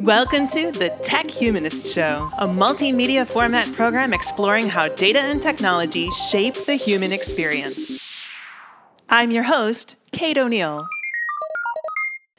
Welcome to the Tech Humanist Show, a multimedia format program exploring how data and technology shape the human experience. I'm your host, Kate O'Neill.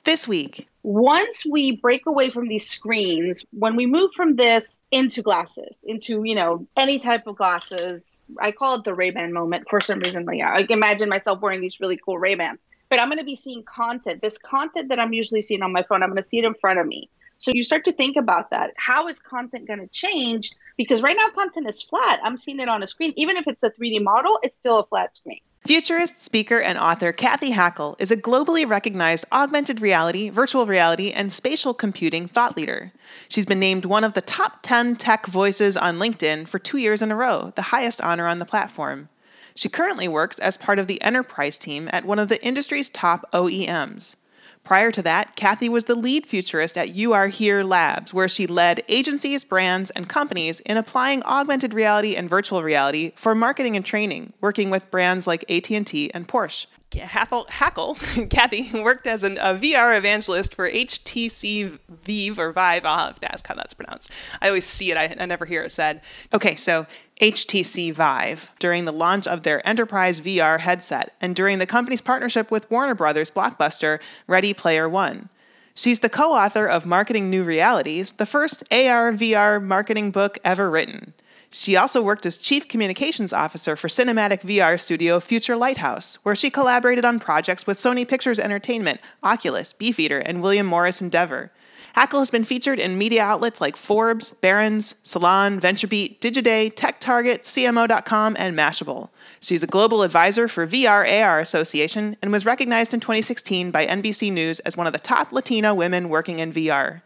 This week, once we break away from these screens, when we move from this into glasses, into, you know, any type of glasses, I call it the Ray-Ban moment for some reason. Like, I imagine myself wearing these really cool Ray-Bans, but I'm going to be seeing content. This content that I'm usually seeing on my phone, I'm going to see it in front of me. So you start to think about that. How is content going to change? Because right now content is flat. I'm seeing it on a screen. Even if it's a 3D model, it's still a flat screen. Futurist, speaker, and author Cathy Hackl is a globally recognized augmented reality, virtual reality, and spatial computing thought leader. She's been named one of the top 10 tech voices on LinkedIn for two years in a row, the highest honor on the platform. She currently works as part of the enterprise team at one of the industry's top OEMs. Prior to that, Cathy was the lead futurist at You Are Here Labs, where she led agencies, brands, and companies in applying augmented reality and virtual reality for marketing and training, working with brands like AT&T and Porsche. Hackl, Hackl, Cathy worked as an, a VR evangelist for HTC Vive or Vive. I'll have to ask how that's pronounced. I always see it, I, I never hear it said. Okay, so HTC Vive during the launch of their enterprise VR headset and during the company's partnership with Warner Brothers blockbuster Ready Player One. She's the co author of Marketing New Realities, the first AR VR marketing book ever written. She also worked as Chief Communications Officer for cinematic VR studio Future Lighthouse, where she collaborated on projects with Sony Pictures Entertainment, Oculus, Beefeater, and William Morris Endeavor. Hackl has been featured in media outlets like Forbes, Barron's, Salon, VentureBeat, Digiday, TechTarget, CMO.com, and Mashable. She's a global advisor for VR AR Association and was recognized in 2016 by NBC News as one of the top Latina women working in VR.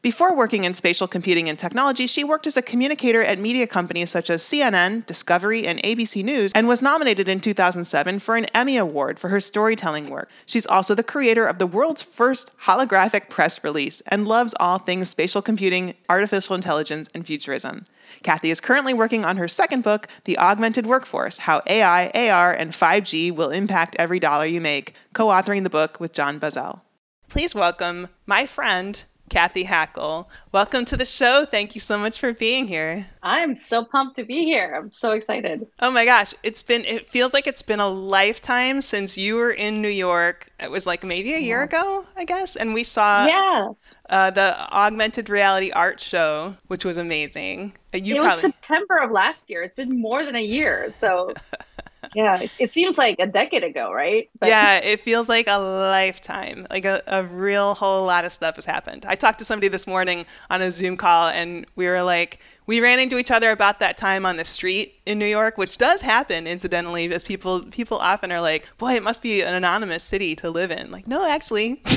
Before working in spatial computing and technology, she worked as a communicator at media companies such as CNN, Discovery, and ABC News, and was nominated in 2007 for an Emmy Award for her storytelling work. She's also the creator of the world's first holographic press release and loves all things spatial computing, artificial intelligence, and futurism. Cathy is currently working on her second book, The Augmented Workforce How AI, AR, and 5G Will Impact Every Dollar You Make, co authoring the book with John Buzzell. Please welcome my friend, Cathy Hackl. Welcome to the show. Thank you so much for being here. I'm so pumped to be here. I'm so excited. Oh my gosh, it's been it feels like it's been a lifetime since you were in New York. It was like maybe a year yeah. ago, I guess, and we saw Yeah. Uh, the augmented reality art show, which was amazing. Uh, you it probably... was September of last year. It's been more than a year, so yeah, it, it seems like a decade ago, right? But... Yeah, it feels like a lifetime. Like a, a real whole lot of stuff has happened. I talked to somebody this morning on a Zoom call, and we were like, we ran into each other about that time on the street in New York, which does happen incidentally, as people people often are like, boy, it must be an anonymous city to live in. Like, no, actually.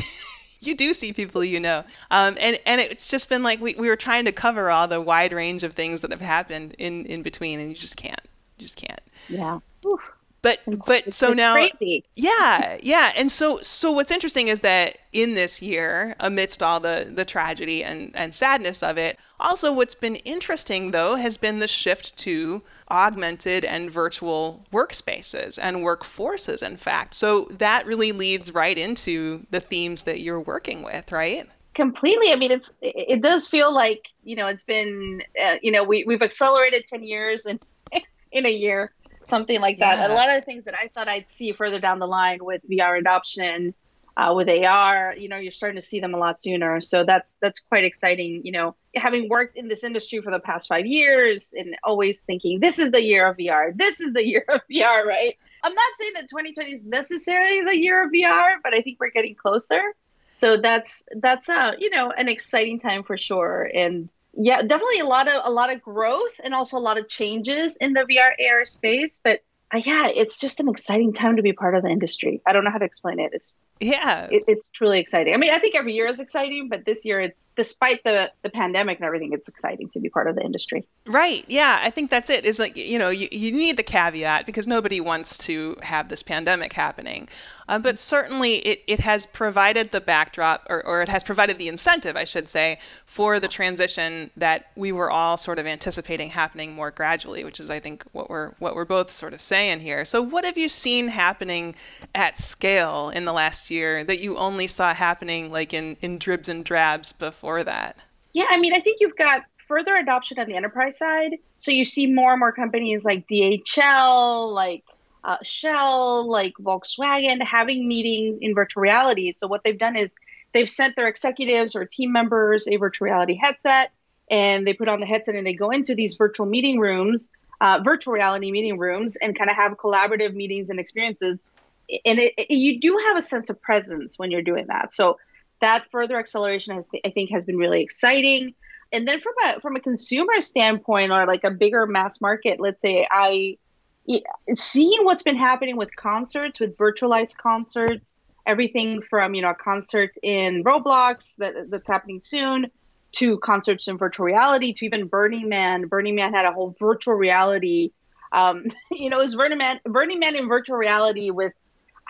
you do see people you know. Um, and, and it's just been like we, we were trying to cover all the wide range of things that have happened in, in between, and you just can't. You just can't. Yeah. But but so it's now crazy. yeah yeah. And so so what's interesting is that in this year amidst all the the tragedy and and sadness of it also what's been interesting though has been the shift to augmented and virtual workspaces and workforces in fact. So that really leads right into the themes that you're working with right? Completely. I mean it's it does feel like you know it's been uh, you know we, we've accelerated 10 years and in a year something like that. Yeah. A lot of the things that I thought I'd see further down the line with VR adoption, uh, with AR, you know, you're starting to see them a lot sooner. So that's that's quite exciting. You know, having worked in this industry for the past five years and always thinking this is the year of VR, this is the year of VR, right? I'm not saying that 2020 is necessarily the year of VR, but I think we're getting closer. So that's that's uh you know an exciting time for sure and yeah, definitely a lot of a lot of growth and also a lot of changes in the VR AR space. But uh, yeah, it's just an exciting time to be part of the industry. I don't know how to explain it. It's yeah, it, it's truly exciting. I mean, I think every year is exciting, but this year it's despite the the pandemic and everything, it's exciting to be part of the industry. Right. Yeah, I think that's it. Is like you know you, you need the caveat because nobody wants to have this pandemic happening. Uh, but certainly it, it has provided the backdrop, or, or it has provided the incentive, I should say, for the transition that we were all sort of anticipating happening more gradually, which is, I think, what we're what we're both sort of saying here. So, what have you seen happening at scale in the last year that you only saw happening like in in dribs and drabs before that? Yeah, I mean, I think you've got further adoption on the enterprise side. So you see more and more companies like DHL, like uh, Shell, like Volkswagen, having meetings in virtual reality. So what they've done is they've sent their executives or team members a virtual reality headset, and they put on the headset and they go into these virtual meeting rooms, uh, virtual reality meeting rooms, and kind of have collaborative meetings and experiences. And it, it, you do have a sense of presence when you're doing that. So that further acceleration, I, th- I think, has been really exciting. And then from a from a consumer standpoint, or like a bigger mass market, let's say I seeing what's been happening with concerts, with virtualized concerts, everything from you know a concert in Roblox that that's happening soon, to concerts in virtual reality, to even Burning Man. Burning Man had a whole virtual reality. Um, you know, it was Burning Man, Burning Man in virtual reality with,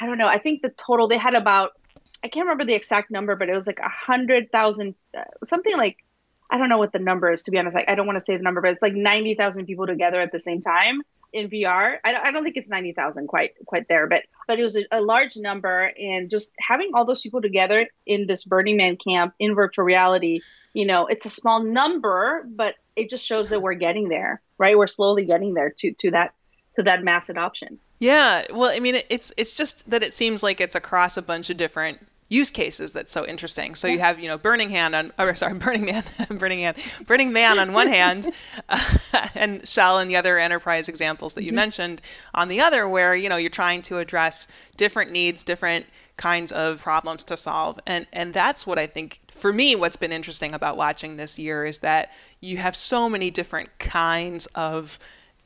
I don't know, I think the total they had about, I can't remember the exact number, but it was like a hundred thousand, uh, something like, I don't know what the number is to be honest. I, I don't want to say the number, but it's like ninety thousand people together at the same time in VR. I, I don't think it's ninety thousand quite quite there, but but it was a, a, large number, and just having all those people together in this Burning Man camp in virtual reality, you know, it's a small number, but it just shows that we're getting there, right? We're slowly getting there to to that to that mass adoption. Yeah, well, I mean, it's it's just that it seems like it's across a bunch of different use cases that's so interesting. So you have, you know, Burning Hand on, or sorry, Burning Man, Burning Hand, Burning Man on one hand, uh, and Shell and the other enterprise examples that you mm-hmm. mentioned on the other, where you know you're trying to address different needs, different kinds of problems to solve, and and that's what I think for me, what's been interesting about watching this year is that you have so many different kinds of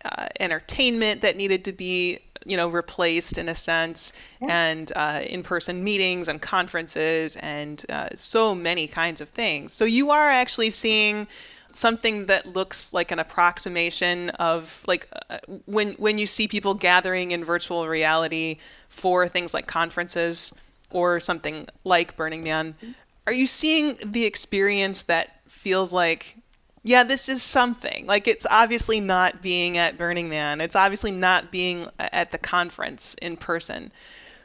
uh, entertainment that needed to be you know replaced in a sense yeah. and uh, in-person meetings and conferences and uh, so many kinds of things so you are actually seeing something that looks like an approximation of like uh, when when you see people gathering in virtual reality for things like conferences or something like Burning Man mm-hmm. are you seeing the experience that feels like yeah, this is something. Like it's obviously not being at Burning Man. It's obviously not being at the conference in person.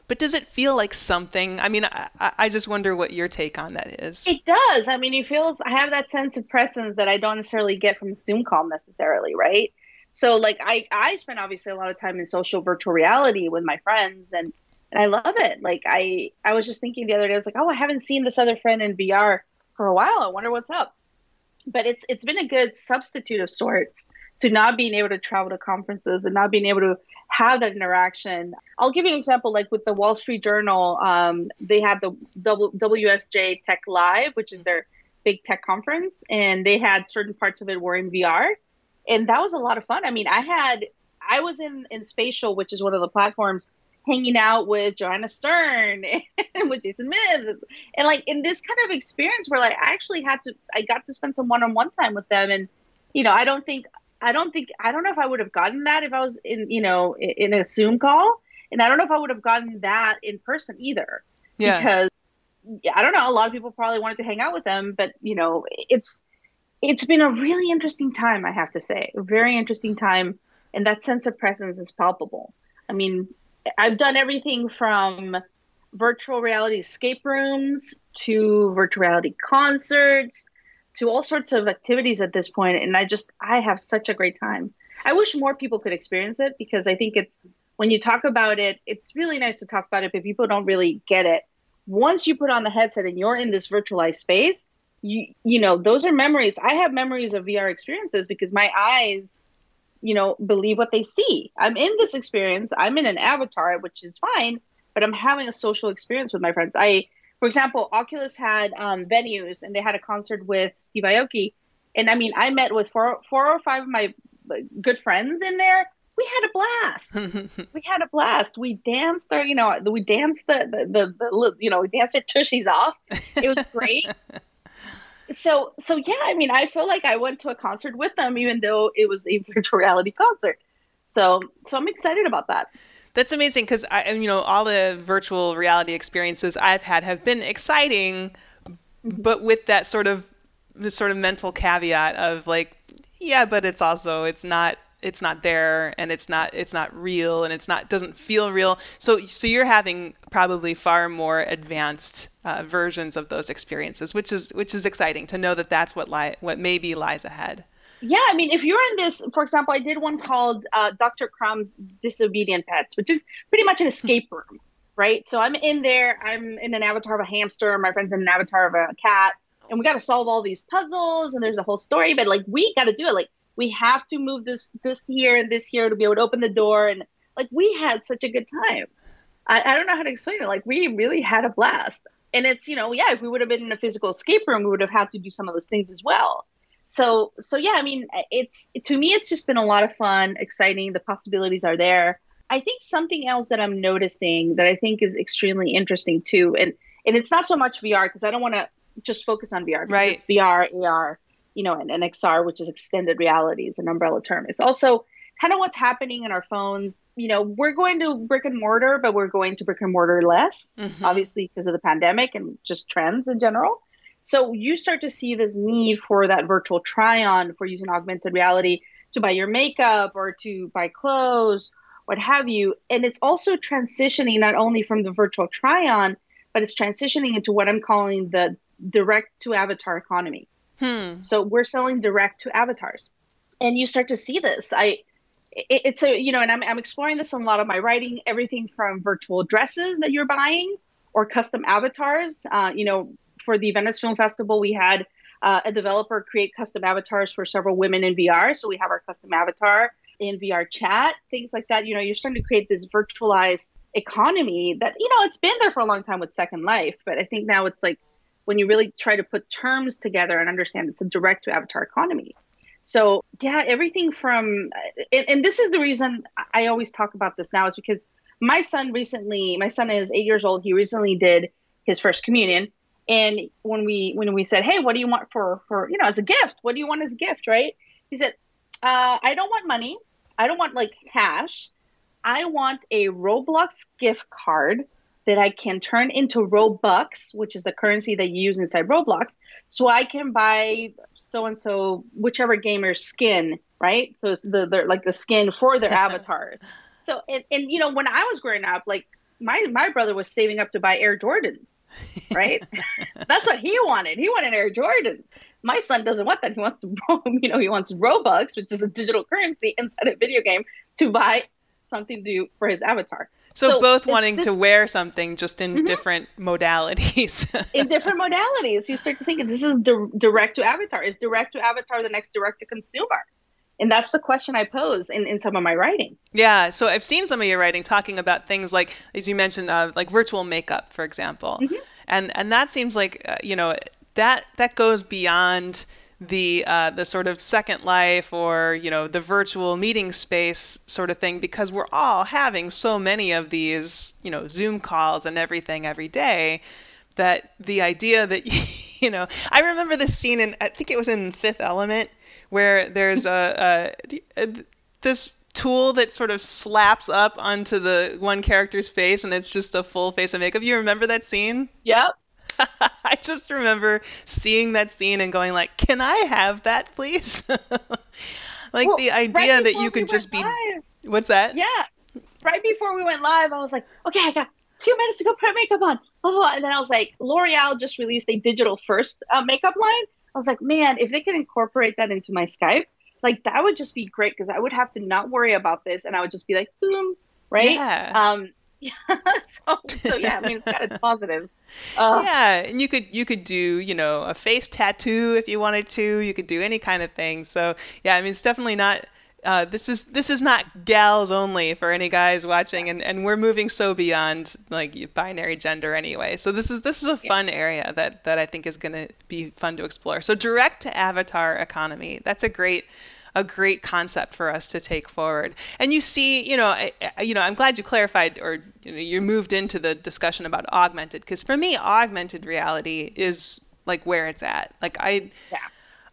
But does it feel like something? I mean, I, I just wonder what your take on that is. It does. I mean, it feels. I have that sense of presence that I don't necessarily get from Zoom call necessarily, right? So, like, I I spend obviously a lot of time in social virtual reality with my friends, and and I love it. Like, I I was just thinking the other day, I was like, oh, I haven't seen this other friend in VR for a while. I wonder what's up but it's it's been a good substitute of sorts to not being able to travel to conferences and not being able to have that interaction. I'll give you an example, like with the Wall Street Journal, um, they have the WSJ Tech Live, which is their big tech conference, and they had certain parts of it were in VR, and that was a lot of fun. I mean, I had I was in in Spatial, which is one of the platforms hanging out with Joanna Stern and with Jason Mims. And, and, like in this kind of experience where like I actually had to I got to spend some one-on-one time with them and you know, I don't think I don't think I don't know if I would have gotten that if I was in, you know, in, in a Zoom call. And I don't know if I would have gotten that in person either. Yeah. Because I don't know, a lot of people probably wanted to hang out with them, but you know, it's it's been a really interesting time, I have to say. A very interesting time and that sense of presence is palpable. I mean, I've done everything from virtual reality escape rooms to virtual reality concerts to all sorts of activities at this point and I just I have such a great time. I wish more people could experience it because I think it's when you talk about it, it's really nice to talk about it, but people don't really get it. Once you put on the headset and you're in this virtualized space, you you know, those are memories. I have memories of VR experiences because my eyes you know, believe what they see. I'm in this experience. I'm in an avatar, which is fine, but I'm having a social experience with my friends. I, for example, Oculus had um, venues and they had a concert with Steve Aoki. And I mean, I met with four, four or five of my good friends in there. We had a blast. we had a blast. We danced our, you know, we danced the, the, the, the you know, we danced our tushies off. It was great. so so yeah i mean i feel like i went to a concert with them even though it was a virtual reality concert so so i'm excited about that That's amazing because I, you know, all the virtual reality experiences I've had have been exciting, mm-hmm. but with that sort of this sort of mental caveat of like, yeah, but it's also it's not it's not there and it's not it's not real and it's not doesn't feel real. So so you're having probably far more advanced uh, versions of those experiences, which is which is exciting to know that that's what li- what maybe lies ahead. Yeah, I mean, if you're in this, for example, I did one called uh, Dr. Crumb's Disobedient Pets, which is pretty much an escape room, right? So I'm in there, I'm in an avatar of a hamster, my friend's in an avatar of a cat, and we got to solve all these puzzles, and there's a whole story, but like we got to do it. Like we have to move this this here and this here to be able to open the door, and like we had such a good time. I, I don't know how to explain it. Like we really had a blast, and it's you know yeah, if we would have been in a physical escape room, we would have had to do some of those things as well so so yeah i mean it's to me it's just been a lot of fun exciting the possibilities are there i think something else that i'm noticing that i think is extremely interesting too and and it's not so much vr because i don't want to just focus on vr because right. it's vr ar you know and, and xr which is extended reality is an umbrella term it's also kind of what's happening in our phones you know we're going to brick and mortar but we're going to brick and mortar less mm-hmm. obviously because of the pandemic and just trends in general so you start to see this need for that virtual try on for using augmented reality to buy your makeup or to buy clothes, what have you. And it's also transitioning not only from the virtual try on, but it's transitioning into what I'm calling the direct to avatar economy. Hmm. So we're selling direct to avatars. And you start to see this. I it, it's a you know, and I'm I'm exploring this in a lot of my writing, everything from virtual dresses that you're buying or custom avatars. Uh, you know, for the Venice Film Festival, we had uh, a developer create custom avatars for several women in VR. So we have our custom avatar in VR chat, things like that. You know, you're starting to create this virtualized economy that, you know, it's been there for a long time with Second Life, but I think now it's like when you really try to put terms together and understand it's a direct to avatar economy. So yeah, everything from and, and this is the reason I always talk about this now is because my son recently, my son is eight years old. He recently did his first communion, and when we when we said, "Hey, what do you want for for you know as a gift? What do you want as a gift?" Right? He said, uh, "I don't want money. I don't want like cash. I want a Roblox gift card that I can turn into Robux, which is the currency that you use inside Roblox, so I can buy so and so whichever gamer's skin, right? So it's the, the like the skin for their avatars. So and, and you know when I was growing up, like my my brother was saving up to buy Air Jordans, right? That's what he wanted. He wanted Air Jordans. My son doesn't want that. He wants to, you know, he wants Robux, which is a digital currency inside a video game, to buy something to do for his avatar. So, so both wanting this, to wear something, just in mm-hmm. different modalities. in different modalities, you start to think this is di- direct to avatar. Is direct to avatar the next direct to consumer? and that's the question I pose in, in some of my writing. Yeah, so I've seen some of your writing talking about things like, as you mentioned, uh, like virtual makeup, for example, mm-hmm. and and that seems like uh, you know that that goes beyond the uh, the sort of second life or you know the virtual meeting space sort of thing because we're all having so many of these you know Zoom calls and everything every day that the idea that you know I remember this scene in I think it was in Fifth Element where there's a, a, a this tool that sort of slaps up onto the one character's face and it's just a full face of makeup. You remember that scene? Yep. I just remember seeing that scene and going like, "Can I have that, please?" like well, the idea right that you could we just be live. What's that? Yeah. Right before we went live, I was like, "Okay, I got 2 minutes to go put makeup on." Blah, blah, blah. And then I was like, L'Oreal just released a digital first uh, makeup line. I was like, man, if they could incorporate that into my Skype, like that would just be great because I would have to not worry about this and I would just be like, boom, right? Yeah. Um, yeah. so, so yeah, I mean, it's got its positives. Uh, yeah, and you could you could do you know a face tattoo if you wanted to. You could do any kind of thing. So yeah, I mean, it's definitely not uh, this is this is not gals only for any guys watching, and, and we're moving so beyond like binary gender anyway. So this is this is a fun area that that I think is going to be fun to explore. So direct to avatar economy, that's a great a great concept for us to take forward. And you see, you know, I, you know, I'm glad you clarified or you know you moved into the discussion about augmented because for me, augmented reality is like where it's at. Like I. Yeah.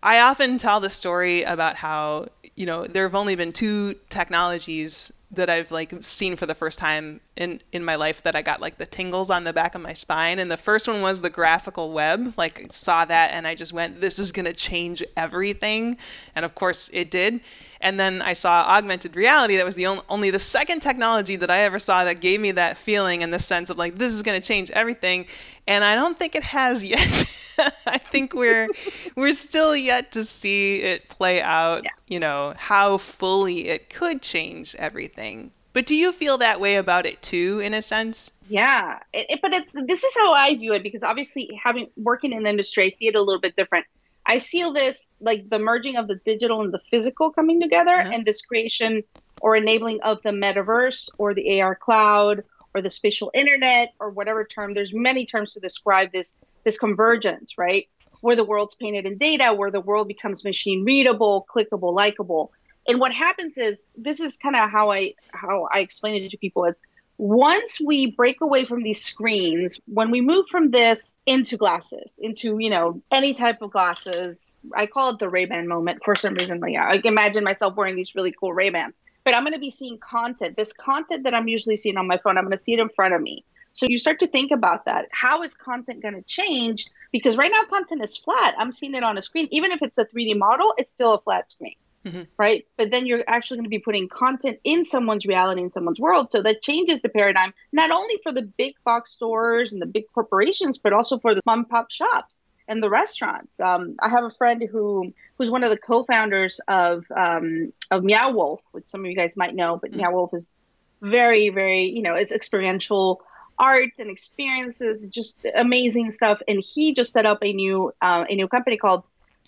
I often tell the story about how you know, there have only been two technologies that I've like seen for the first time in in my life that I got like the tingles on the back of my spine. And the first one was the graphical web. Like saw that and I just went, this is gonna change everything. And of course it did. And then I saw augmented reality. That was the only, only the second technology that I ever saw that gave me that feeling and the sense of like this is going to change everything. And I don't think it has yet. I think we're we're still yet to see it play out. Yeah. You know how fully it could change everything. But do you feel that way about it too, in a sense? Yeah, it, it, but it's this is how I view it because obviously having working in the industry, I see it a little bit different. I see this like the merging of the digital and the physical coming together, uh-huh. and this creation or enabling of the metaverse or the AR cloud or the spatial internet or whatever term. There's many terms to describe this this convergence, right? Where the world's painted in data, where the world becomes machine readable, clickable, likable. And what happens is this is kind of how I how I explain it to people. It's once we break away from these screens, when we move from this into glasses, into you know any type of glasses, I call it the Ray Ban moment for some reason. Like I imagine myself wearing these really cool Ray Bans, but I'm going to be seeing content. This content that I'm usually seeing on my phone, I'm going to see it in front of me. So you start to think about that. How is content going to change? Because right now content is flat. I'm seeing it on a screen. Even if it's a 3D model, it's still a flat screen. Mm-hmm. Right. But then you're actually going to be putting content in someone's reality, in someone's world. So that changes the paradigm, not only for the big box stores and the big corporations, but also for the mom pop shops and the restaurants. Um, I have a friend who who's one of the co-founders of um, of Meow Wolf, which some of you guys might know, but mm-hmm. Meow Wolf is very, very, you know, it's experiential art and experiences, just amazing stuff. And he just set up a new uh, a new company called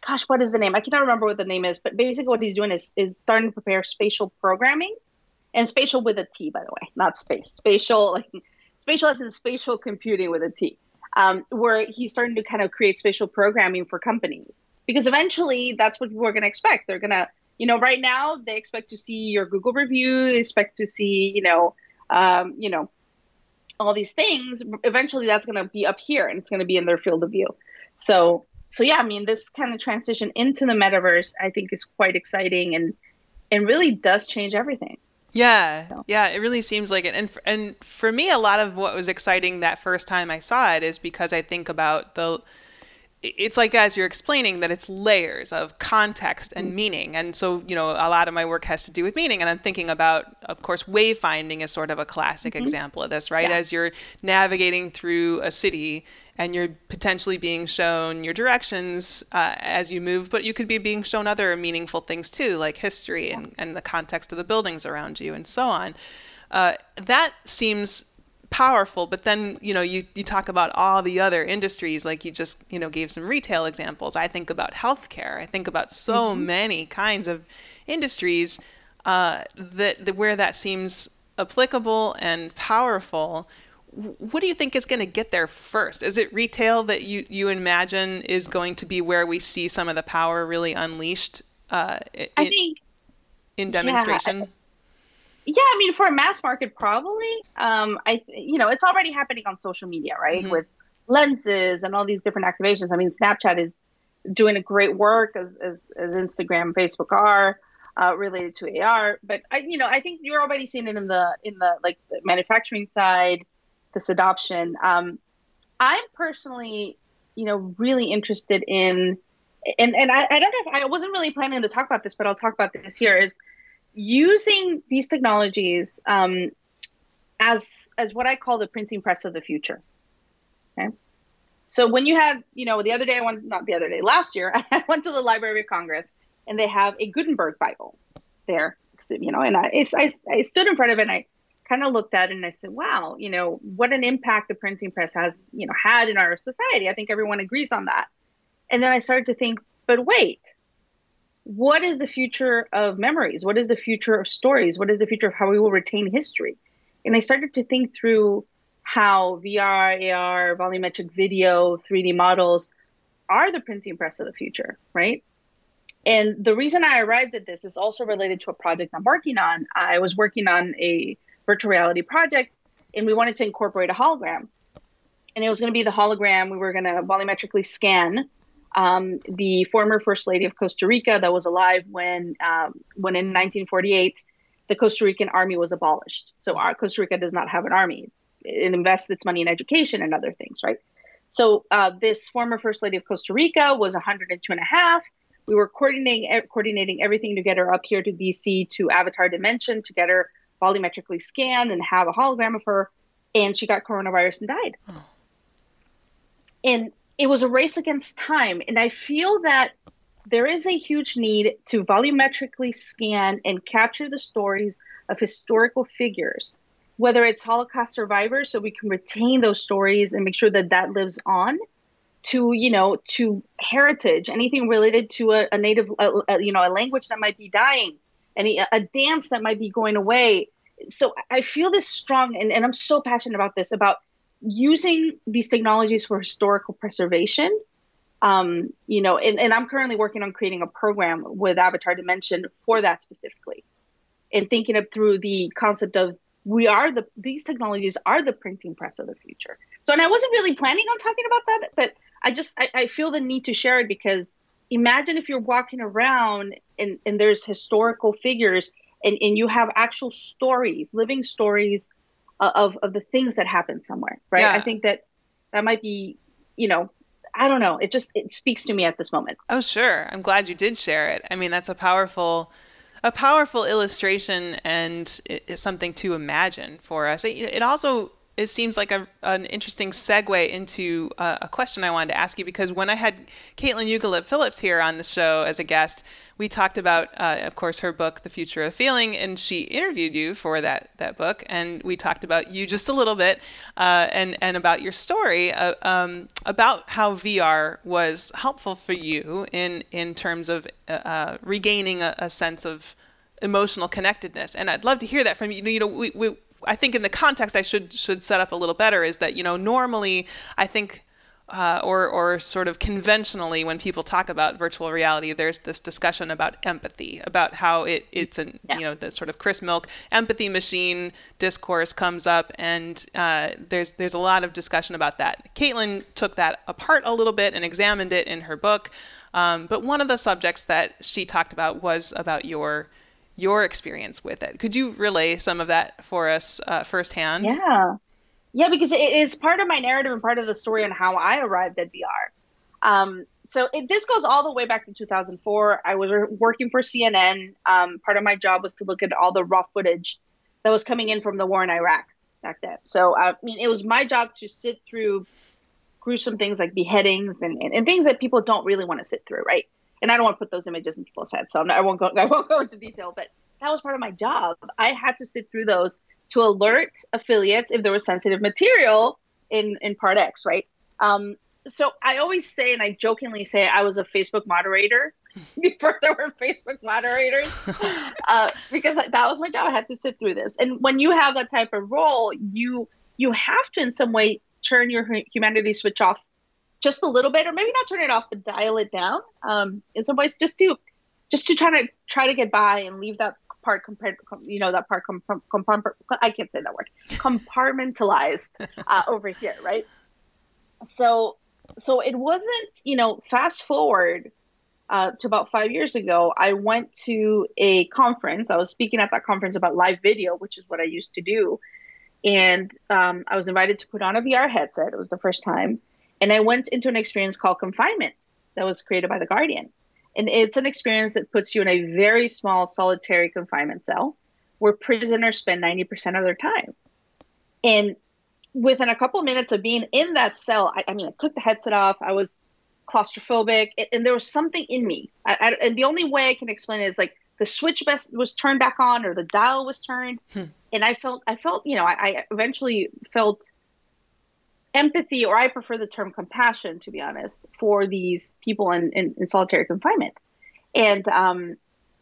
gosh, what is the name? I cannot remember what the name is, but basically what he's doing is is starting to prepare spatial programming, and spatial with a T, by the way, not space. Spatial, like spatial as in spatial computing with a T, um, where he's starting to kind of create spatial programming for companies because eventually that's what people are going to expect. They're going to, you know, right now they expect to see your Google review, they expect to see, you know, um, you know, all these things. Eventually, that's going to be up here and it's going to be in their field of view. So so yeah, I mean, this kind of transition into the metaverse, I think, is quite exciting and and really does change everything. Yeah, so. yeah, it really seems like it. And for, and for me, a lot of what was exciting that first time I saw it is because I think about the it's like as you're explaining that it's layers of context and meaning and so you know a lot of my work has to do with meaning and i'm thinking about of course wayfinding is sort of a classic mm-hmm. example of this right yeah. as you're navigating through a city and you're potentially being shown your directions uh, as you move, but you could be being shown other meaningful things too, like history and, and the context of the buildings around you and so on. Uh, that seems powerful, but then you know you, you talk about all the other industries, like you just you know gave some retail examples. I think about healthcare. I think about so mm-hmm. many kinds of industries uh, that, that where that seems applicable and powerful what do you think is going to get there first? Is it retail that you, you imagine is going to be where we see some of the power really unleashed? Uh, in, I think in demonstration. Yeah. Yeah, I mean, for a mass market, probably. Um, I you know it's already happening on social media, right? Mm-hmm. With lenses and all these different activations. I mean, Snapchat is doing a great work as as, as Instagram, Facebook are. Uh, related to AR, but I, you know, I think you're already seeing it in the in the like the manufacturing side, this adoption. Um, I'm personally, you know, really interested in, and and I, I don't know if I wasn't really planning to talk about this, but I'll talk about this here. Is using these technologies um, as as what I call the printing press of the future. Okay. So when you had, you know, the other day I went, not the other day, last year I went to the Library of Congress and they have a Gutenberg Bible there, you know, and I, I, I stood in front of it and I kind of looked at it and I said, wow, you know, what an impact the printing press has, you know, had in our society. I think everyone agrees on that. And then I started to think, but wait, what is the future of memories? What is the future of stories? What is the future of how we will retain history? And I started to think through how VR, AR, volumetric video, 3D models are the printing press of the future, right? And the reason I arrived at this is also related to a project I'm working on. I was working on a virtual reality project, and we wanted to incorporate a hologram. And it was going to be the hologram. We were going to volumetrically scan um, the former First Lady of Costa Rica that was alive when, um, when in 1948, the Costa Rican army was abolished. So our Costa Rica does not have an army. It invests its money in education and other things, right? So uh, this former first lady of Costa Rica was 102 and a half. We were coordinating coordinating everything to get her up here to DC to Avatar Dimension to get her volumetrically scanned and have a hologram of her. And she got coronavirus and died. Oh. And it was a race against time. And I feel that there is a huge need to volumetrically scan and capture the stories of historical figures, whether it's Holocaust survivors, so we can retain those stories and make sure that that lives on, to you know to heritage, anything related to a, a native, a, a, you know, a language that might be dying, any a dance that might be going away. So I feel this strong, and, and I'm so passionate about this about using these technologies for historical preservation um, you know, and, and I'm currently working on creating a program with Avatar Dimension for that specifically, and thinking up through the concept of we are the these technologies are the printing press of the future. So, and I wasn't really planning on talking about that, but I just I, I feel the need to share it because imagine if you're walking around and, and there's historical figures and, and you have actual stories, living stories Uh, of, of the things that happen somewhere, right? Yeah. I think that that might be, you know, I don't know. It just it speaks to me at this moment. Oh, sure. I'm glad you did share it. I mean, that's a powerful a powerful illustration and it's something to imagine for us. It, it also it seems like a, an interesting segue into a, a, question I wanted to ask you because when I had Kaitlin Ugolik Phillips here on the show as a guest, we talked about, uh, of course, her book, The Future of Feeling, and she interviewed you for that that book, and we talked about you just a little bit, uh, and and about your story uh, um, about how VR was helpful for you in in terms of uh, uh, regaining a, a sense of emotional connectedness. And I'd love to hear that from you. You know, we, we I think in the context I should should set up a little better is that you know normally I think uh, or or sort of conventionally when people talk about virtual reality there's this discussion about empathy about how it it's an yeah. you know the sort of Chris Milk empathy machine discourse comes up and uh, there's there's a lot of discussion about that. Kaitlin took that apart a little bit and examined it in her book. Um, but one of the subjects that she talked about was about your your experience with it. Could you relay some of that for us uh, firsthand? Yeah. Yeah, because it is part of my narrative and part of the story on how I arrived at VR. Um, so it, this goes all the way back to 2004. I was working for CNN. Um, part of my job was to look at all the raw footage that was coming in from the war in Iraq back then. So uh, I mean, it was my job to sit through gruesome things like beheadings and, and, and things that people don't really want to sit through, right? and I don't want to put those images in people's heads, so not, i won't go. I won't go into detail, but that was part of my job. I had to sit through those to alert affiliates if there was sensitive material in in Part X, right? Um, so I always say, and I jokingly say, I was a Facebook moderator before there were Facebook moderators, uh, because that was my job. I had to sit through this, and when you have that type of role, you you have to in some way turn your humanity switch off just a little bit, or maybe not turn it off, but dial it down um, in some ways, just to just to try to try to get by and leave that part compared, you know, that part com- com- com- I can't say that word compartmentalized uh, over here, right? So so it wasn't, you know, fast forward uh, to about five years ago, I went to a conference. I was speaking at that conference about live video, which is what I used to do. And um, I was invited to put on a VR headset. It was the first time. And I went into an experience called confinement that was created by The Guardian. And it's an experience that puts you in a very small solitary confinement cell where prisoners spend 90% of their time. And within a couple of minutes of being in that cell, I, I mean, I took the headset off. I was claustrophobic, and, and there was something in me. I, I, and the only way I can explain it is like the switch best was turned back on, or the dial was turned, hmm. and I felt, I felt, you know, I, I eventually felt empathy, or I prefer the term compassion, to be honest, for these people in, in, in solitary confinement. And um,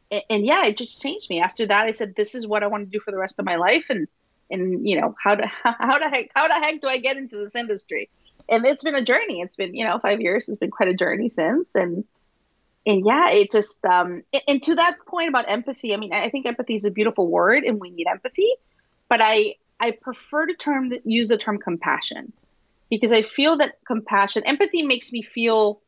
and, yeah, it just changed me. After that, I said, "This is what I want to do for the rest of my life." And and you know, how to how the heck how the heck do I get into this industry? And it's been a journey. It's been you know five years. It's been quite a journey since. And and yeah, it just um and to that point about empathy. I mean, I think empathy is a beautiful word, and we need empathy. But I I prefer to term use the term compassion because I feel that compassion, empathy makes me feel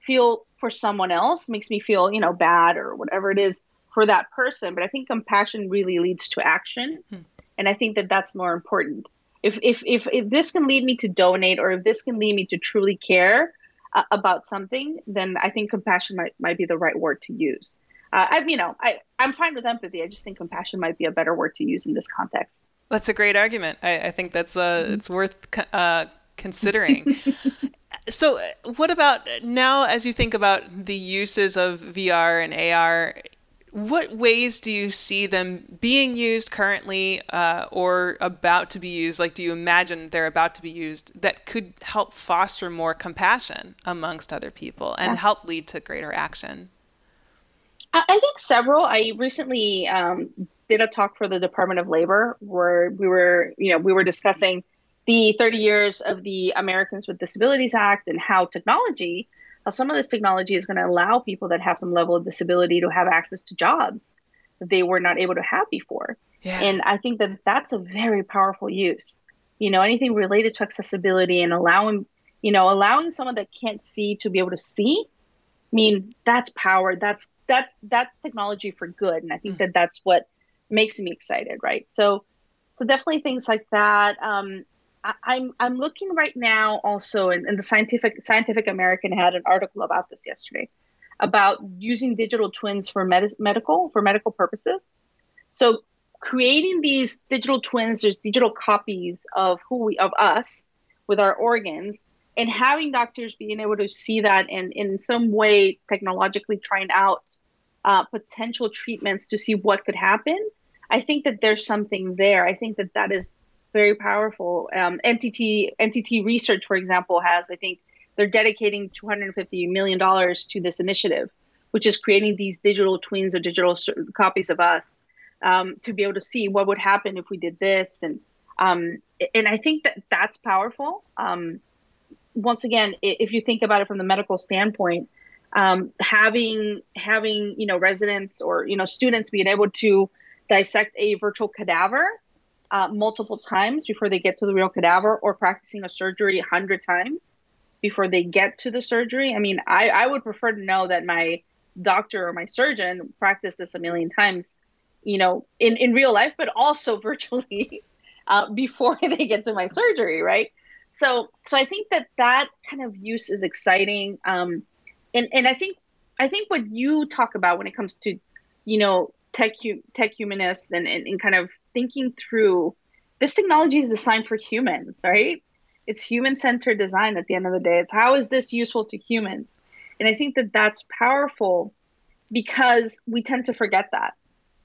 feel for someone else, makes me feel, you know, bad or whatever it is for that person, but I think compassion really leads to action, hmm. and I think that that's more important. If if if if this can lead me to donate, or if this can lead me to truly care uh, about something, then I think compassion might might be the right word to use. Uh, I you know I I'm fine with empathy. I just think compassion might be a better word to use in this context. That's a great argument. I, I think that's uh, mm-hmm. it's worth uh, considering. so, what about now as you think about the uses of VR and AR? What ways do you see them being used currently uh, or about to be used? Like, do you imagine they're about to be used that could help foster more compassion amongst other people and yeah. help lead to greater action? I think several. I recently um, did a talk for the Department of Labor where we were, you know, we were discussing the 30 years of the Americans with Disabilities Act and how technology, how some of this technology is going to allow people that have some level of disability to have access to jobs that they were not able to have before. Yeah. And I think that that's a very powerful use. You know, anything related to accessibility and allowing, you know, allowing someone that can't see to be able to see. I mean, that's power. That's that's that's technology for good, and I think mm. that that's what makes me excited, right? So, so definitely things like that. Um, I'm, I'm looking right now also, in the scientific Scientific American had an article about this yesterday, about using digital twins for med- medical for medical purposes. So creating these digital twins, there's digital copies of who we of us with our organs, and having doctors being able to see that and in some way technologically trying out uh, potential treatments to see what could happen I think that there's something there. I think that that is very powerful. Um, NTT NTT Research, for example, has I think they're dedicating 250 million dollars to this initiative, which is creating these digital twins or digital copies of us um, to be able to see what would happen if we did this, and um, and I think that that's powerful. Um, once again, if you think about it from the medical standpoint, um, having having you know residents or you know students being able to dissect a virtual cadaver uh, multiple times before they get to the real cadaver or practicing a surgery a hundred times before they get to the surgery. I mean, I, I would prefer to know that my doctor or my surgeon practiced this a million times, you know, in, in real life, but also virtually uh, before they get to my surgery, right? So, so I think that that kind of use is exciting. Um, and, and I think, I think what you talk about when it comes to, you know, tech tech humanists and, and, and kind of thinking through this technology is designed for humans, right? It's human centered design at the end of the day. It's how is this useful to humans? And I think that that's powerful because we tend to forget that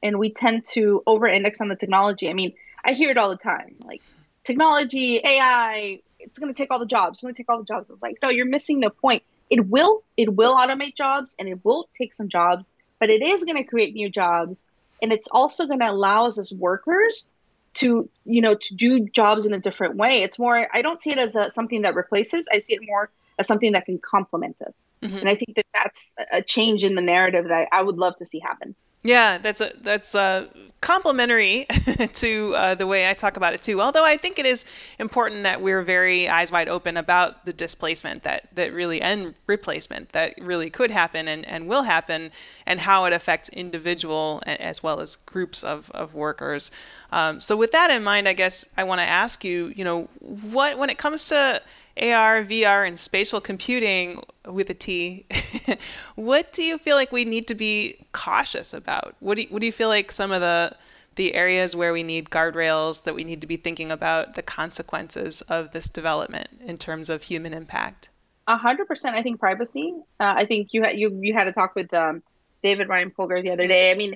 and we tend to over index on the technology. I mean, I hear it all the time like technology, AI, it's going to take all the jobs. It's going to take all the jobs. Like, no, you're missing the point. It will, it will automate jobs and it will take some jobs, but it is going to create new jobs and it's also going to allow us as workers to you know to do jobs in a different way. It's more i don't see it as a, something that replaces. I see it more as something that can complement us. Mm-hmm. and i think that that's a change in the narrative that I, I would love to see happen yeah, that's a, that's uh, complementary to uh, the way I talk about it too. Although I think it is important that we're very eyes wide open about the displacement that that really and replacement that really could happen and, and will happen, and how it affects individual as well as groups of, of workers. Um, so with that in mind, I guess I want to ask you, you know, what when it comes to AR, VR, and spatial computing with a T, what do you feel like we need to be cautious about? What do you, what do you feel like some of the the areas where we need guardrails that we need to be thinking about the consequences of this development in terms of human impact? A hundred percent. I think privacy. Uh, I think you had you you had a talk with um, David Ryan Polgar the other day. I mean,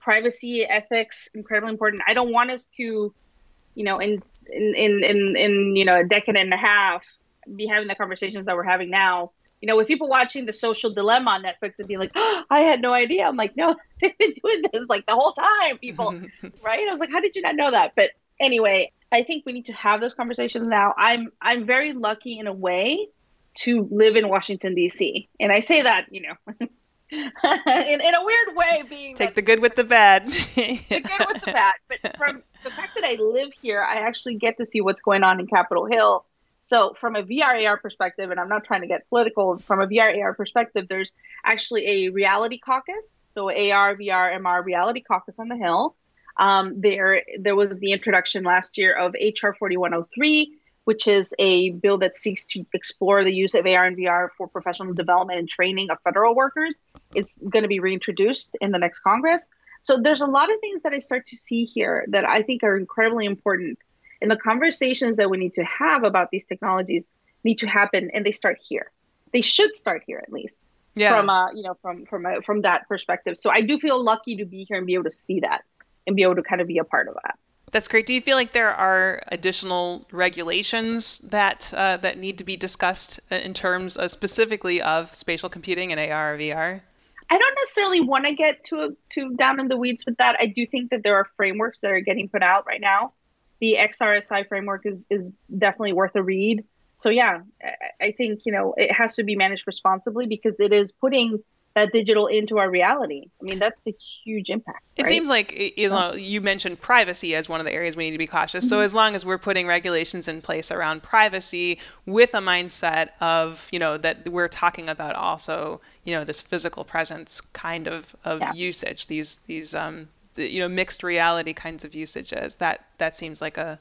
privacy ethics incredibly important. I don't want us to, you know, in in, in, in, in, you know, a decade and a half, be having the conversations that we're having now. You know, with people watching The Social Dilemma on Netflix and being like, oh, I had no idea. I'm like, no, they've been doing this like the whole time, people. right? I was like, how did you not know that? But anyway, I think we need to have those conversations now. I'm I'm very lucky in a way to live in Washington D.C. And I say that, you know, in, in a weird way being take the good with the bad the good with the bad but from the fact that i live here i actually get to see what's going on in capitol hill So from a VRAR perspective, and I'm not trying to get political, from a VRAR perspective, there's actually a reality caucus. So AR, VR, MR reality caucus on the Hill. Um, there, there was the introduction last year of HR 4103, which is a bill that seeks to explore the use of AR and VR for professional development and training of federal workers. It's going to be reintroduced in the next Congress. So there's a lot of things that I start to see here that I think are incredibly important and the conversations that we need to have about these technologies need to happen, and they start here. They should start here at least. Yeah. From uh, you know, from from a, from that perspective. So I do feel lucky to be here and be able to see that and be able to kind of be a part of that. That's great. Do you feel like there are additional regulations that uh, that need to be discussed in terms of specifically of spatial computing and AR or VR? I don't necessarily want to get too too down in the weeds with that. I do think that there are frameworks that are getting put out right now the XRSI framework is is definitely worth a read. So yeah, I think you know it has to be managed responsibly because it is putting that digital into our reality. I mean, that's a huge impact. It right? seems like you, know, you mentioned privacy as one of the areas we need to be cautious. Mm-hmm. So as long as we're putting regulations in place around privacy with a mindset of, you know, that we're talking about also, you know, this physical presence kind of of yeah. usage, these these um, you know mixed reality kinds of usages. That that seems like a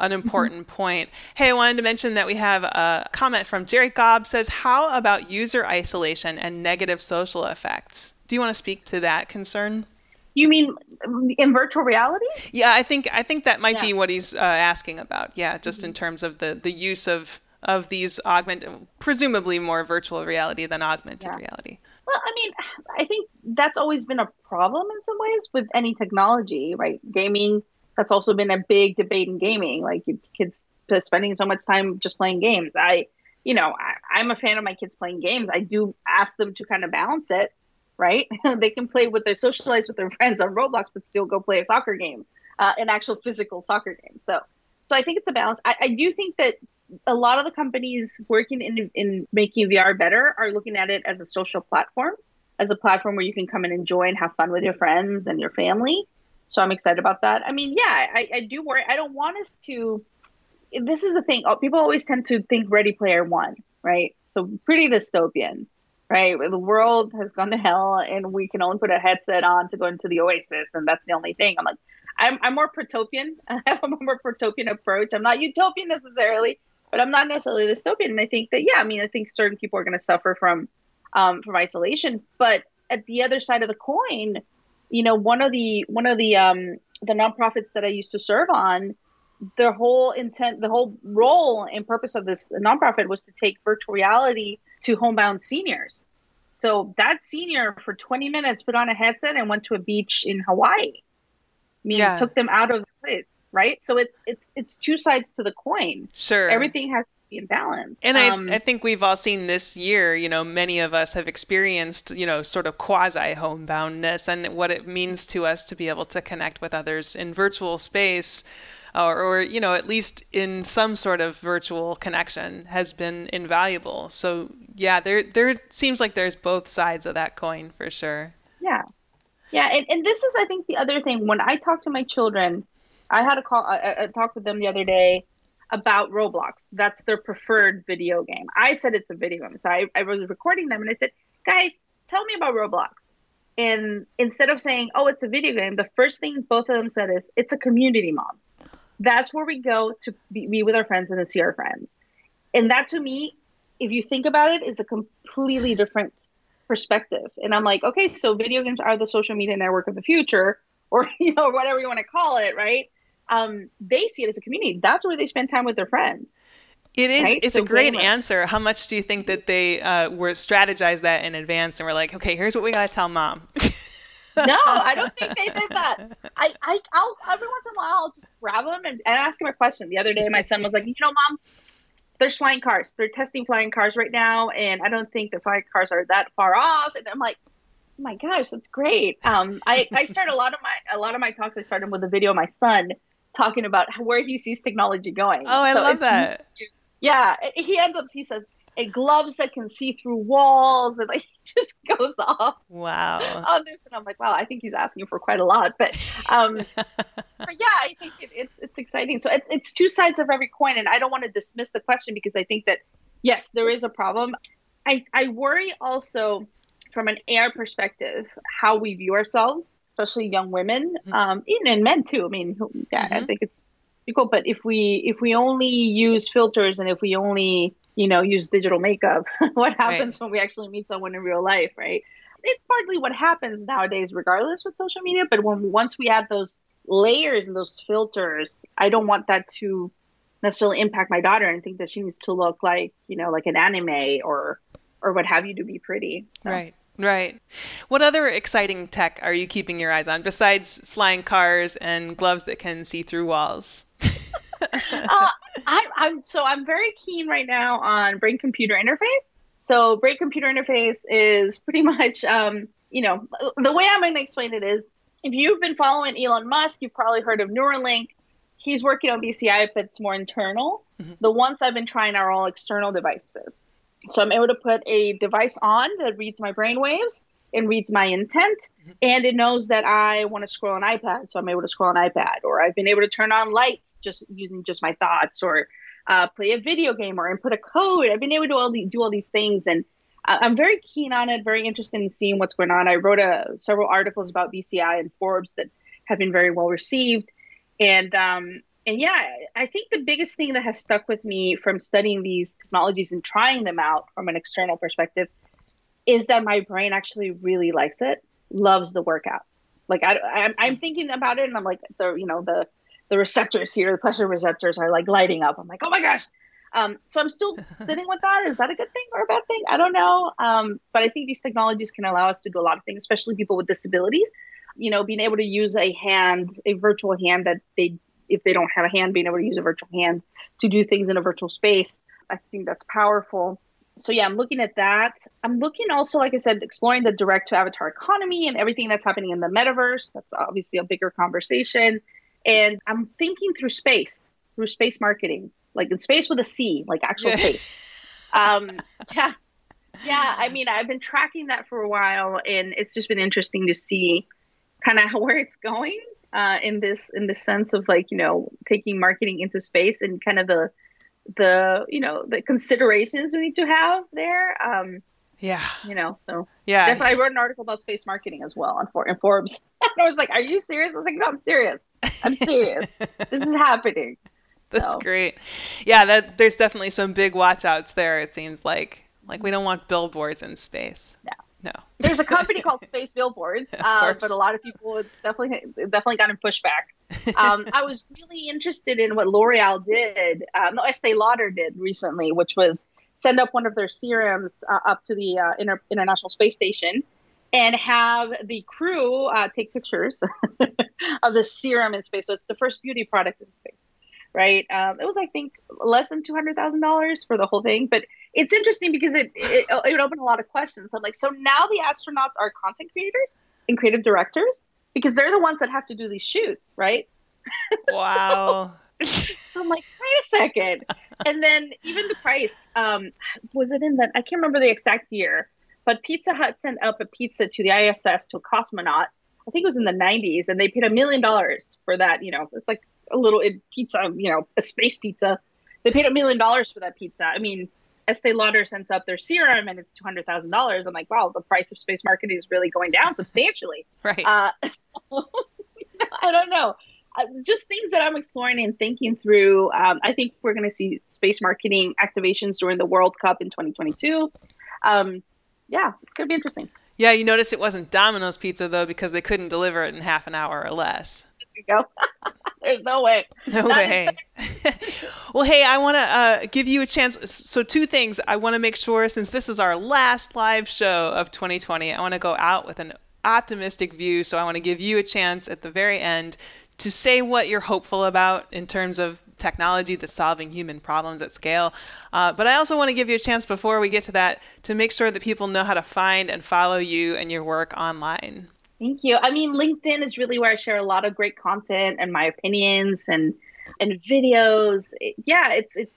an mm-hmm. important mm-hmm. point. Hey, I wanted to mention that we have a comment from Jerry Gobb says, "How about user isolation and negative social effects?" Do you want to speak to that concern? You mean in virtual reality? Yeah, I think I think that might yeah. be what he's uh, asking about. Yeah, just mm-hmm. in terms of the the use of of these augmented, presumably more virtual reality than augmented yeah. reality. Well, I mean, I think that's always been a problem in some ways with any technology, right? Gaming, that's also been a big debate in gaming. Like kids spending so much time just playing games. I, you know, I, am a fan of my kids playing games. I do ask them to kind of balance it, right? they can play with their socialize with their friends on Roblox, but still go play a soccer game, uh, an actual physical soccer game. So so I think it's a balance. I, I do think that a lot of the companies working in in making VR better are looking at it as a social platform, as a platform where you can come and enjoy and have fun with your friends and your family. So I'm excited about that. I mean, yeah, I, I do worry. I don't want us to. This is the thing. Oh, people always tend to think Ready Player One, right? So pretty dystopian, right? The world has gone to hell, and we can only put a headset on to go into the oasis, and that's the only thing. I'm like, I'm, I'm more protopian. I have a more protopian approach. I'm not utopian necessarily, but I'm not necessarily dystopian. And I think that, yeah, I mean, I think certain people are going to suffer from um, from isolation. But at the other side of the coin, you know, one of the one of the um, the nonprofits that I used to serve on, the whole intent, the whole role and purpose of this nonprofit was to take virtual reality to homebound seniors. So that senior for 20 minutes put on a headset and went to a beach in Hawaii mean yeah. took them out of the place right? So it's it's it's two sides to the coin. Sure. Everything has to be in balance. And um, I, I think we've all seen this year you know many of us have experienced you know sort of quasi homeboundness and what it means to us to be able to connect with others in virtual space or, or you know at least in some sort of virtual connection has been invaluable. So yeah there there seems like there's both sides of that coin for sure yeah and, and this is, I think, the other thing. When I talk to my children, I had a call, a, a talk with them the other day about Roblox. That's their preferred video game. I said it's a video game, so I, I was recording them, and I said, guys, tell me about Roblox. And instead of saying, oh, it's a video game, the first thing both of them said is, it's a community mom. That's where we go to be, be with our friends and to see our friends. And that to me, if you think about it, is a completely different perspective. And I'm like, okay, so video games are the social media network of the future, or you know, whatever you want to call it, right? Um, they see it as a community. That's where they spend time with their friends. It is. Right? It's so a great gamers. answer. How much do you think that they uh, were strategized that in advance and were like, okay, here's what we gotta tell mom. no, I don't think they did that. I, I, I'll every once in a while I'll just grab them and, and ask them a question. The other day, my son was like, you know, mom, there's flying cars. They're testing flying cars right now, and I don't think the flying cars are that far off. And I'm like, oh my gosh, that's great. Um, I, I start a lot of my a lot of my talks. I start them with a video of my son talking about where he sees technology going. Oh, I so love that. Yeah, he ends up. He says, and gloves that can see through walls and like just goes off wow on this and i'm like wow i think he's asking for quite a lot but um but yeah i think it, it's it's exciting so it, it's two sides of every coin and i don't want to dismiss the question because i think that yes there is a problem i i worry also from an AR perspective how we view ourselves especially young women mm-hmm. um and men too i mean yeah mm-hmm. i think it's equal but if we if we only use filters and if we only you know, use digital makeup. what happens right. when we actually meet someone in real life, right? It's partly what happens nowadays, regardless with social media. But when once we add those layers and those filters, I don't want that to necessarily impact my daughter and think that she needs to look like, you know, like an anime or or what have you to be pretty. So. Right. Right. What other exciting tech are you keeping your eyes on besides flying cars and gloves that can see through walls? uh, I, I'm so I'm very keen right now on brain computer interface. So brain computer interface is pretty much, um, you know, the way I'm going to explain it is if you've been following Elon Musk, you've probably heard of Neuralink. He's working on BCI, but it's more internal. Mm-hmm. The ones I've been trying are all external devices. So I'm able to put a device on that reads my brain waves and reads my intent mm-hmm. and it knows that I want to scroll an iPad, so I'm able to scroll an iPad. Or I've been able to turn on lights just using just my thoughts, or uh, play a video game, or input a code. I've been able to do all, do all these things, and I'm very keen on it. Very interested in seeing what's going on. I wrote a, several articles about BCI and Forbes that have been very well received, and um, and yeah, I think the biggest thing that has stuck with me from studying these technologies and trying them out from an external perspective is that my brain actually really likes it, loves the workout. Like I, I'm, I'm thinking about it, and I'm like the you know the the receptors here, the pleasure receptors are like lighting up. I'm like, oh my gosh. Um, so I'm still sitting with that. Is that a good thing or a bad thing? I don't know. Um, but I think these technologies can allow us to do a lot of things, especially people with disabilities. You know, being able to use a hand, a virtual hand that they, if they don't have a hand, being able to use a virtual hand to do things in a virtual space. I think that's powerful so yeah, I'm looking at that. I'm looking also, like I said, exploring the direct to avatar economy and everything that's happening in the metaverse. That's obviously a bigger conversation. And I'm thinking through space, through space marketing, like in space with a C, like actual yeah. space. Um, yeah. Yeah. I mean, I've been tracking that for a while and it's just been interesting to see kind of where it's going uh, in this, in the sense of like, you know, taking marketing into space and kind of the, the you know the considerations we need to have there. Um, yeah. You know, so yeah. Definitely, I wrote an article about space marketing as well on For- in Forbes. I was like, "Are you serious?" I was like, "No, I'm serious. I'm serious. this is happening." That's great. Yeah, that there's definitely some big watchouts there. It seems like like we don't want billboards in space. No. No. There's a company called Space Billboards, uh, but a lot of people definitely definitely got in pushback. Um, I was really interested in what L'Oreal did, um, no, Estee Lauder did recently, which was send up one of their serums uh, up to the uh, Inter- International Space Station and have the crew uh, take pictures of the serum in space. So it's the first beauty product in space right? Um, it was, I think, less than two hundred thousand dollars for the whole thing. But it's interesting because it, it it opened a lot of questions. I'm like, so now the astronauts are content creators and creative directors because they're the ones that have to do these shoots, right? Wow. so, so, I'm like, wait a second. And then even the price, um, was it in the I can't remember the exact year, but Pizza Hut sent up a pizza to the ISS to a cosmonaut. I think it was in the 90s, and they paid a million dollars for that. You know, it's like a little pizza, you know, a space pizza. They paid a million dollars for that pizza. I mean, Estee Lauder sends up their serum and it's two hundred thousand dollars. I'm like, wow, the price of space marketing is really going down substantially. right. Uh, so, I don't know. Uh, just things that I'm exploring and thinking through. Um, I think we're going to see space marketing activations during the World Cup in 2022. Um, yeah, it could be interesting. Yeah, you notice it wasn't Domino's Pizza though because they couldn't deliver it in half an hour or less. There you go. There's no way. No Not way. well, hey, I want to uh, give you a chance. So, two things. I want to make sure, since this is our last live show of 2020, I want to go out with an optimistic view. So, I want to give you a chance at the very end to say what you're hopeful about in terms of technology that's solving human problems at scale. Uh, but I also want to give you a chance before we get to that to make sure that people know how to find and follow you and your work online. Thank you. I mean, LinkedIn is really where I share a lot of great content and my opinions and and videos. It, yeah, it's it's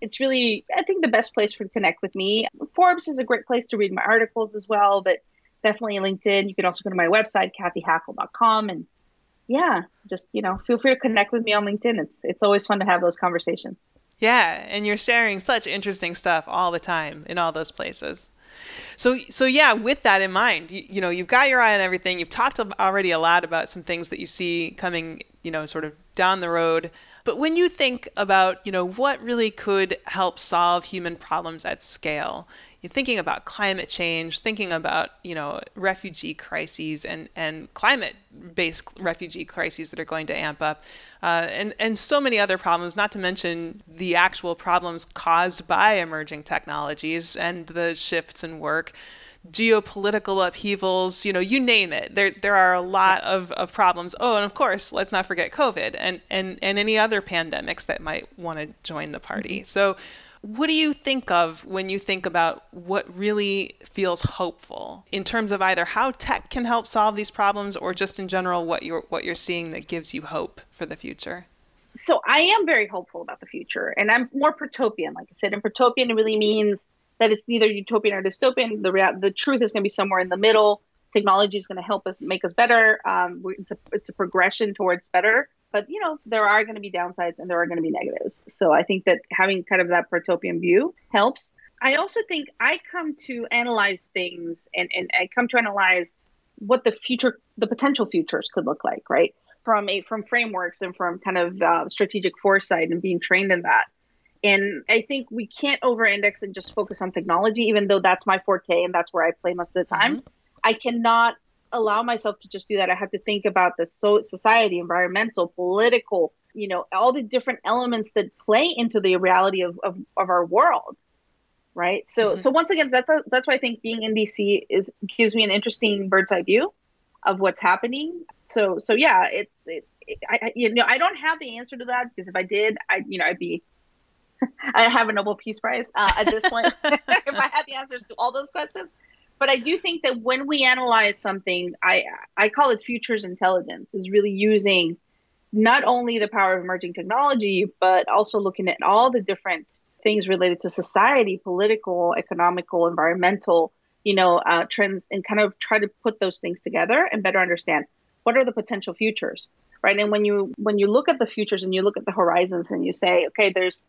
it's really, I think, the best place for to connect with me. Forbes is a great place to read my articles as well, but definitely LinkedIn. You can also go to my website, cathyhackl.com, and yeah, just you know, feel free to connect with me on LinkedIn. It's it's always fun to have those conversations. Yeah, and you're sharing such interesting stuff all the time in all those places. So, so yeah, with that in mind, you, you, know, you've got your eye on everything. You've talked already a lot about some things that you see coming, you know, sort of down the road. But when you think about, you know, what really could help solve human problems at scale, thinking about climate change, thinking about, you know, refugee crises and, and climate-based refugee crises that are going to amp up, uh, and, and so many other problems, not to mention the actual problems caused by emerging technologies and the shifts in work geopolitical upheavals, you know, you name it. There there are a lot of, of problems. Oh, and of course, let's not forget COVID and, and, and any other pandemics that might want to join the party. Mm-hmm. So what do you think of when you think about what really feels hopeful in terms of either how tech can help solve these problems or just in general what you're what you're seeing that gives you hope for the future? So I am very hopeful about the future and I'm more protopian like I said and protopian really means that it's neither utopian or dystopian. The rea- the truth is going to be somewhere in the middle. Technology is going to help us make us better. Um, it's a it's a progression towards better. But you know there are going to be downsides and there are going to be negatives. So I think that having kind of that protopian view helps. I also think I come to analyze things and, and I come to analyze what the future, the potential futures could look like, right? From a from frameworks and from kind of uh, strategic foresight and being trained in that. And I think we can't over index and just focus on technology, even though that's my forte and that's where I play most of the time. Mm-hmm. I cannot allow myself to just do that. I have to think about the so- society, environmental, political, you know, all the different elements that play into the reality of, of, of our world. Right. So, mm-hmm. so once again, that's, a, that's why I think being in DC is gives me an interesting bird's eye view of what's happening. So, so yeah, it's, it, I, you know, I don't have the answer to that because if I did, I, you know, I'd be I have a Nobel Peace Prize uh, at this point if I had the answers to all those questions. But I do think that when we analyze something, I I call it futures intelligence, is really using not only the power of emerging technology, but also looking at all the different things related to society, political, economical, environmental, you know, uh, trends, and kind of try to put those things together and better understand what are the potential futures, right? And when you when you look at the futures and you look at the horizons and you say, okay, there's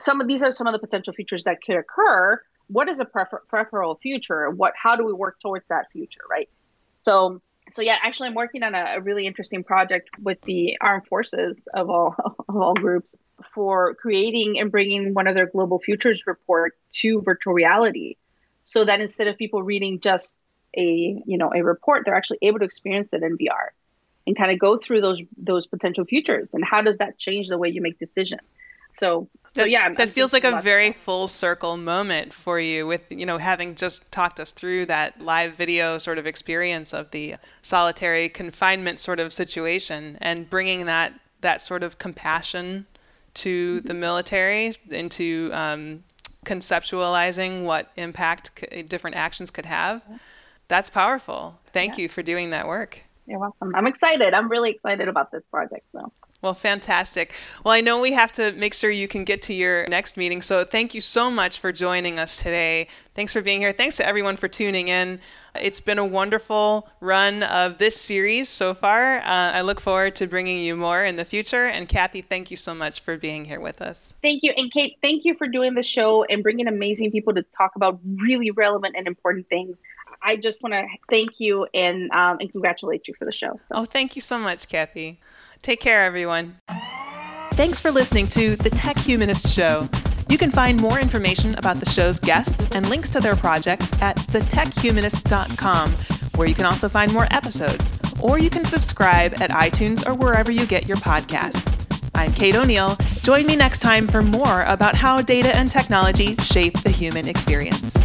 some of these are some of the potential futures that could occur. What is a prefer- preferable future? What how do we work towards that future, right? So so yeah, actually, I'm working on a, a, really interesting project with the armed forces of all of all groups for creating and bringing one of their global futures report to virtual reality, so that instead of people reading just a you know a report, they're actually able to experience it in VR and kind of go through those those potential futures and how does that change the way you make decisions so so yeah, I'm, that I'm feels like a very full circle moment for you with you know having just talked us through that live video sort of experience of the solitary confinement sort of situation and bringing that that sort of compassion to mm-hmm. the military into um, conceptualizing what impact different actions could have. That's powerful. Thank yeah. you for doing that work. You're welcome. I'm excited. I'm really excited about this project. So. Well, fantastic. Well, I know we have to make sure you can get to your next meeting. So thank you so much for joining us today. Thanks for being here. Thanks to everyone for tuning in. It's been a wonderful run of this series so far. Uh, I look forward to bringing you more in the future. And Cathy, thank you so much for being here with us. Thank you. And Kate, thank you for doing the show and bringing amazing people to talk about really relevant and important things. I just want to thank you and um, and congratulate you for the show. So. Oh, thank you so much, Cathy. Take care, everyone. Thanks for listening to the Tech Humanist Show. You can find more information about the show's guests and links to their projects at thetechhumanist.com, where you can also find more episodes. Or you can subscribe at iTunes or wherever you get your podcasts. I'm Kate O'Neill. Join me next time for more about how data and technology shape the human experience.